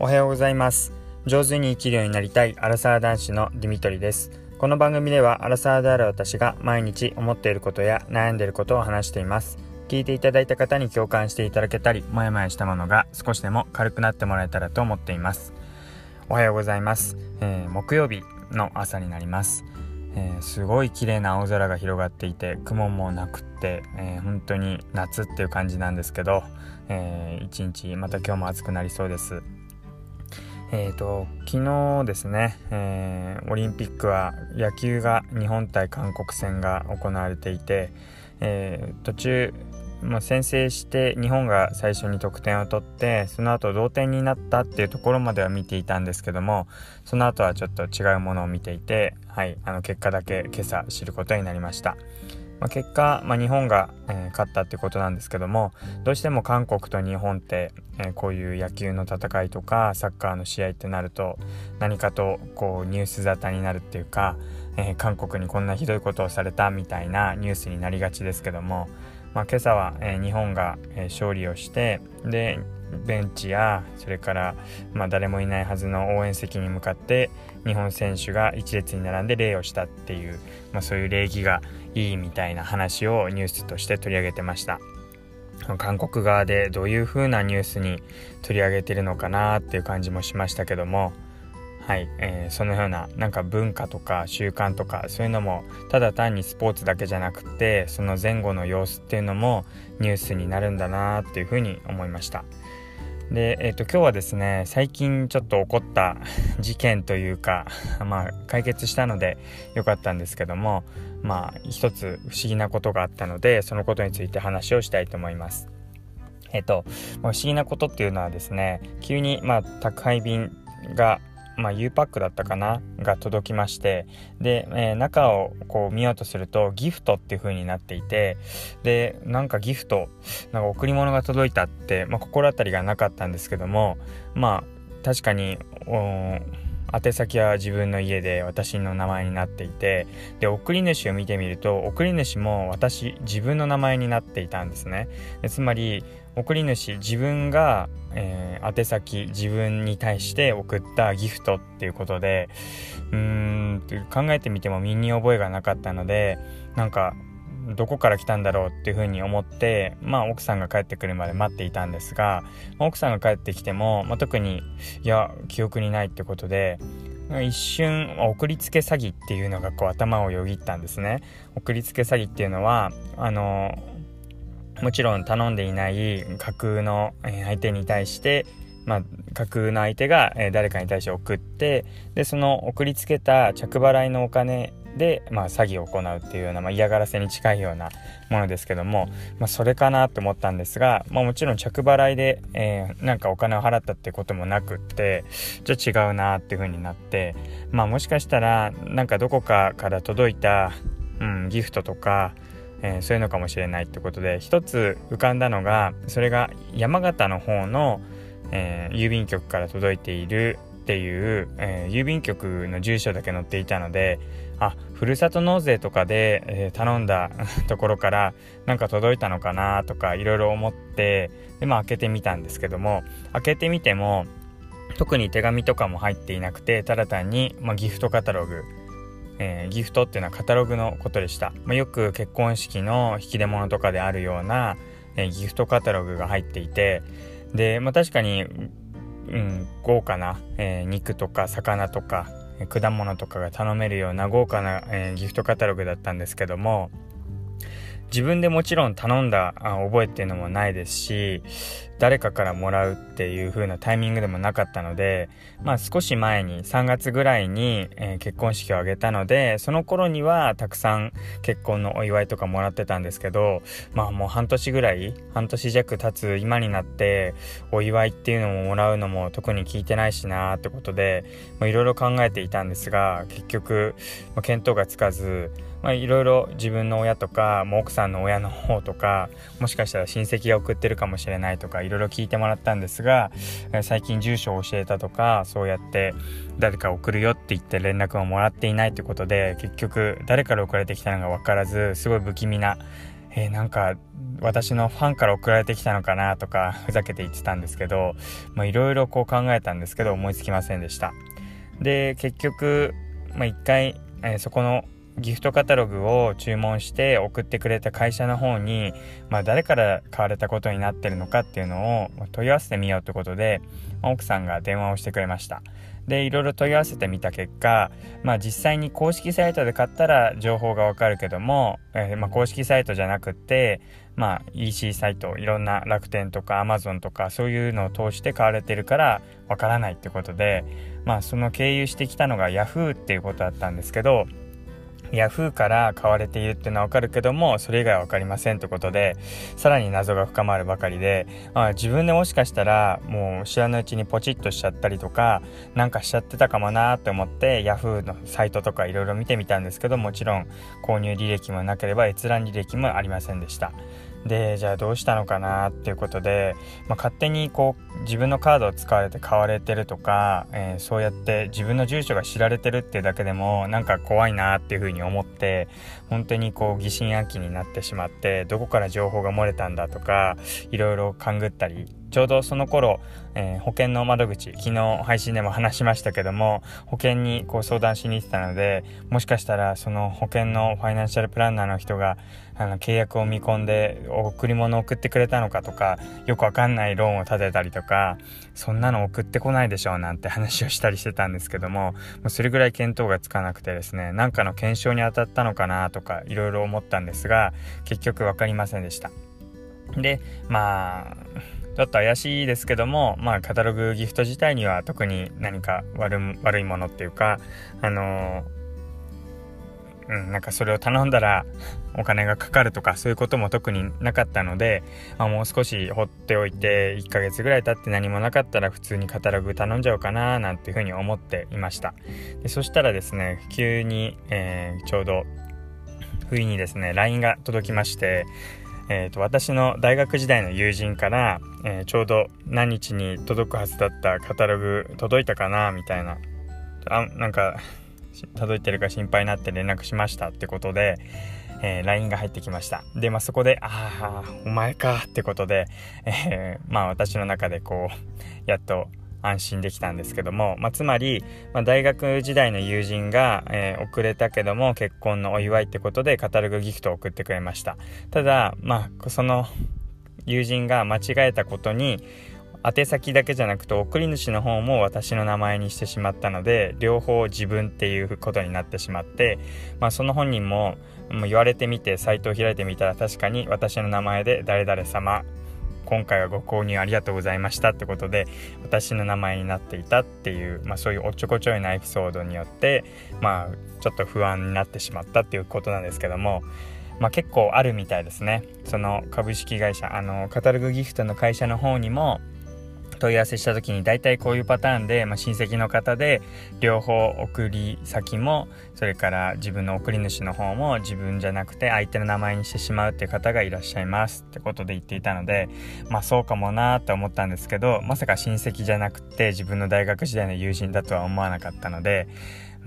おはようございます。上手に生きるようになりたいアラサー男子のディミトリです。この番組ではアラサーである私が毎日思っていることや悩んでいることを話しています。聞いていただいた方に共感していただけたりもやもやしたものが少しでも軽くなってもらえたらと思っています。おはようございます、えー、木曜日の朝になります。えー、すごい綺麗な青空が広がっていて雲もなくって、えー、本当に夏っていう感じなんですけど、えー、一日また今日も暑くなりそうです。えーと、昨日ですね、えー、オリンピックは野球が日本対韓国戦が行われていて、えー、途中、まあ、先制して日本が最初に得点を取ってその後同点になったっていうところまでは見ていたんですけどもその後はちょっと違うものを見ていて、はい、あの結果だけ今朝知ることになりました。まあ、結果、まあ、日本が、えー、勝ったってことなんですけどもどうしても韓国と日本って、えー、こういう野球の戦いとかサッカーの試合ってなると何かとこうニュース沙汰になるっていうか、えー、韓国にこんなひどいことをされたみたいなニュースになりがちですけども、まあ、今朝は、え日本が、え勝利をしてでベンチやそれから、まあ、誰もいないはずの応援席に向かって日本選手が一列に並んで礼をしたっていう、まあ、そういう礼儀がいいみたいな話をニュースとして取り上げてました。韓国側でどういう風なニュースに取り上げてるのかなっていう感じもしましたけどもはい、えー、そのようななんか文化とか習慣とかそういうのもただ単にスポーツだけじゃなくてその前後の様子っていうのもニュースになるんだなっていうふうに思いました。で、えーと、今日はですね最近ちょっと起こった 事件というか、まあ、解決したのでよかったんですけどもまあ一つ不思議なことがあったのでそのことについて話をしたいと思います。えっ、ー、と、不思議なことっていうのはですね急に、まあ、宅配便がまあ、U パックだったかなが届きましてで、えー、中をこう見ようとするとギフトっていう風になっていてでなんかギフトなんか贈り物が届いたって、まあ、心当たりがなかったんですけどもまあ確かに宛先は自分の家で私の名前になっていてで送り主を見てみると送り主も私自分の名前になっていたんですね。でつまり送り主自分が、えー、宛先自分に対して送ったギフトっていうことでうーん考えてみても身に覚えがなかったのでなんかどこから来たんだろうっていうふうに思ってまあ奥さんが帰ってくるまで待っていたんですが奥さんが帰ってきても、まあ、特にいや記憶にないってことで一瞬送りつけ詐欺っていうのがこう頭をよぎったんですね。送りつけ詐欺っていうのはあのもちろん頼んでいない架空の相手に対してまあ、架空の相手がえ誰かに対して送ってでその送りつけた着払いのお金で、まあ、詐欺を行うっていうような、まあ、嫌がらせに近いようなものですけども、まあ、それかなと思ったんですが、まあ、もちろん着払いで、えー、なんかお金を払ったってこともなくってちょっと違うなっていう風になって、まあ、もしかしたらなんかどこかから届いた、うん、ギフトとかえー、そういうのかもしれないってことで一つ浮かんだのがそれが山形の方の、えー、郵便局から届いているっていう、えー、郵便局の住所だけ載っていたのであふるさと納税とかで、えー、頼んだところからなんか届いたのかなとかいろいろ思ってで、まあ、開けてみたんですけども開けてみても特に手紙とかも入っていなくてただ単に、まあ、ギフトカタログえー、ギフトっていうのはカタログのことでした、まあ、よく結婚式の引き出物とかであるような、えー、ギフトカタログが入っていてで、まあ、確かにうん、豪華な、えー、肉とか魚とか果物とかが頼めるような豪華な、えー、ギフトカタログだったんですけども自分でもちろん頼んだ覚えっていうのもないですし誰かからもらうっていう風なタイミングでもなかったのでまあ少し前に3月ぐらいに、結婚式を挙げたのでその頃にはたくさん結婚のお祝いとかもらってたんですけどまあもう半年ぐらい半年弱経つ今になってお祝いっていうのももらうのも特に聞いてないしなーってことでいろいろ考えていたんですが結局、まあ、見当がつかずまあ、いろいろ自分の親とかもう奥さんの親の方とかもしかしたら親戚が送ってるかもしれないとかいろいろ聞いてもらったんですが最近住所を教えたとかそうやって誰か送るよって言って連絡をもらっていないということで結局誰から送られてきたのか分からずすごい不気味なえー、なんか私のファンから送られてきたのかなとかふざけて言ってたんですけどいろいろこう考えたんですけど思いつきませんでした。で結局、まあ、一回、えー、そこのギフトカタログを注文して送ってくれた会社の方に、まあ、誰から買われたことになってるのかっていうのを問い合わせてみようということで、まあ、奥さんが電話をしてくれました。でいろいろ問い合わせてみた結果、まあ、実際に公式サイトで買ったら情報がわかるけども、えー、まあ、公式サイトじゃなくて、まあ、EC サイトいろんな楽天とか Amazon とかそういうのを通して買われてるからわからないってことで、まあ、その経由してきたのが Yahoo っていうことだったんですけどヤフーから買われているっていうのはわかるけどもそれ以外は分かりませんってことでさらに謎が深まるばかりで、まあ、自分でもしかしたらもう知らぬうちにポチッとしちゃったりとかなんかしちゃってたかもなって思ってヤフーのサイトとかいろいろ見てみたんですけどもちろん購入履歴もなければ閲覧履歴もありませんでした。でじゃあどうしたのかなっていうことで、まあ、勝手にこう自分のカードを使われて買われてるとか、えー、そうやって自分の住所が知られてるっていうだけでもなんか怖いなっていうふうに思って本当にこう疑心暗鬼になってしまってどこから情報が漏れたんだとかいろいろ勘ぐったりちょうどその頃、えー、保険の窓口昨日配信でも話しましたけども保険にこう相談しに行ってたのでもしかしたらその保険のファイナンシャルプランナーの人があの契約を見込んで贈り物を送ってくれたのかとかよくわかんないローンを立てたりとかそんなの送ってこないでしょうなんて話をしたりしてたんですけどももうそれぐらい見当がつかなくてですねなんかの検証に当たったのかなとかいろいろ思ったんですが結局分かりませんでした。でまあちょっと怪しいですけども、まあ、カタログギフト自体には特に何か悪いものっていうか、あのうん、なんかそれを頼んだらお金がかかるとかそういうことも特になかったので、まあ、もう少し放っておいて1ヶ月ぐらい経って何もなかったら普通にカタログ頼んじゃおうかななんていうふうに思っていました。でそしたらですね急に、えー、ちょうど不意にですね LINE が届きましてえーと、私の大学時代の友人から、えー、ちょうど何日に届くはずだったカタログ届いたかなみたいな。あなんか届いてるか心配になって連絡しましたってことで、えー、LINE が入ってきました。で、まあ、そこでああお前かってことで、えー、まあ私の中でこうやっと安心できたんですけども、まあ、つまり、まあ、大学時代の友人が、えー、遅れたけども結婚のお祝いってことでカタログギフトを送ってくれました。ただまあその友人が間違えたことに宛先だけじゃなくて送り主の方も私の名前にしてしまったので両方自分っていうことになってしまって、まあ、その本人も言われてみてサイトを開いてみたら確かに私の名前で誰々様今回はご購入ありがとうございましたってことで私の名前になっていたっていう、まあ、そういうおっちょこちょいなエピソードによってまあちょっと不安になってしまったっていうことなんですけどもまあ、結構あるみたいですね。その株式会社あのカタログギフトの会社の方にも問い合わせした時に大体こういうパターンで、まあ、親戚の方で両方送り先もそれから自分の送り主の方も自分じゃなくて相手の名前にしてしまうっていう方がいらっしゃいますってことで言っていたのでまあそうかもなーと思ったんですけどまさか親戚じゃなくて自分の大学時代の友人だとは思わなかったので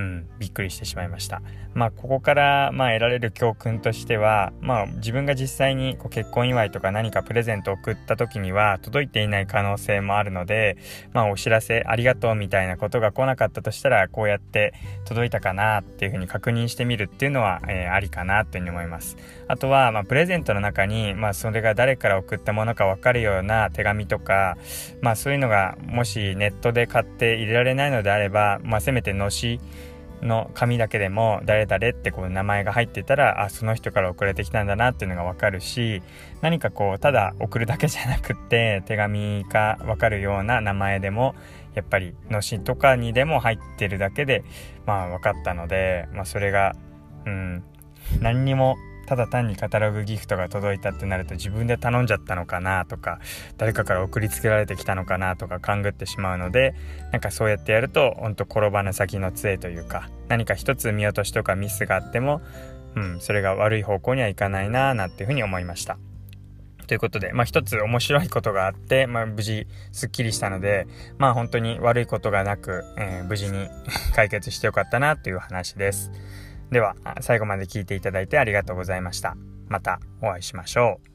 うん、びっくりしてしまいました。まあ、ここから、まあ、得られる教訓としては、まあ、自分が実際にこう結婚祝いとか何かプレゼントを送った時には届いていない可能性もあるので、まあ、お知らせありがとうみたいなことが来なかったとしたら、こうやって届いたかなっていうふうに確認してみるっていうのは、えー、ありかなというふうに思います。あとは、まあ、プレゼントの中に、まあ、それが誰から送ったものかわかるような手紙とか、まあ、そういうのがもしネットで買って入れられないのであれば、まあ、せめてのしの紙だけでも誰々ってこう名前が入ってたらあその人から送られてきたんだなっていうのがわかるし何かこうただ送るだけじゃなくって手紙かわかるような名前でもやっぱりのしとかにでも入ってるだけでまあ分かったので、まあ、それがうん何にもただ単にカタログギフトが届いたってなると自分で頼んじゃったのかなとか誰かから送りつけられてきたのかなとか勘ぐってしまうのでなんかそうやってやるとほんと転ばぬ先の杖というか何か一つ見落としとかミスがあっても、うん、それが悪い方向にはいかないなーなんていうふうに思いました。ということで、まあ一つ面白いことがあって、まあ無事スッキリしたので、まあ本当に悪いことがなく、えー、無事に 解決してよかったなという話です。では、最後まで聞いていただいてありがとうございました。またお会いしましょう。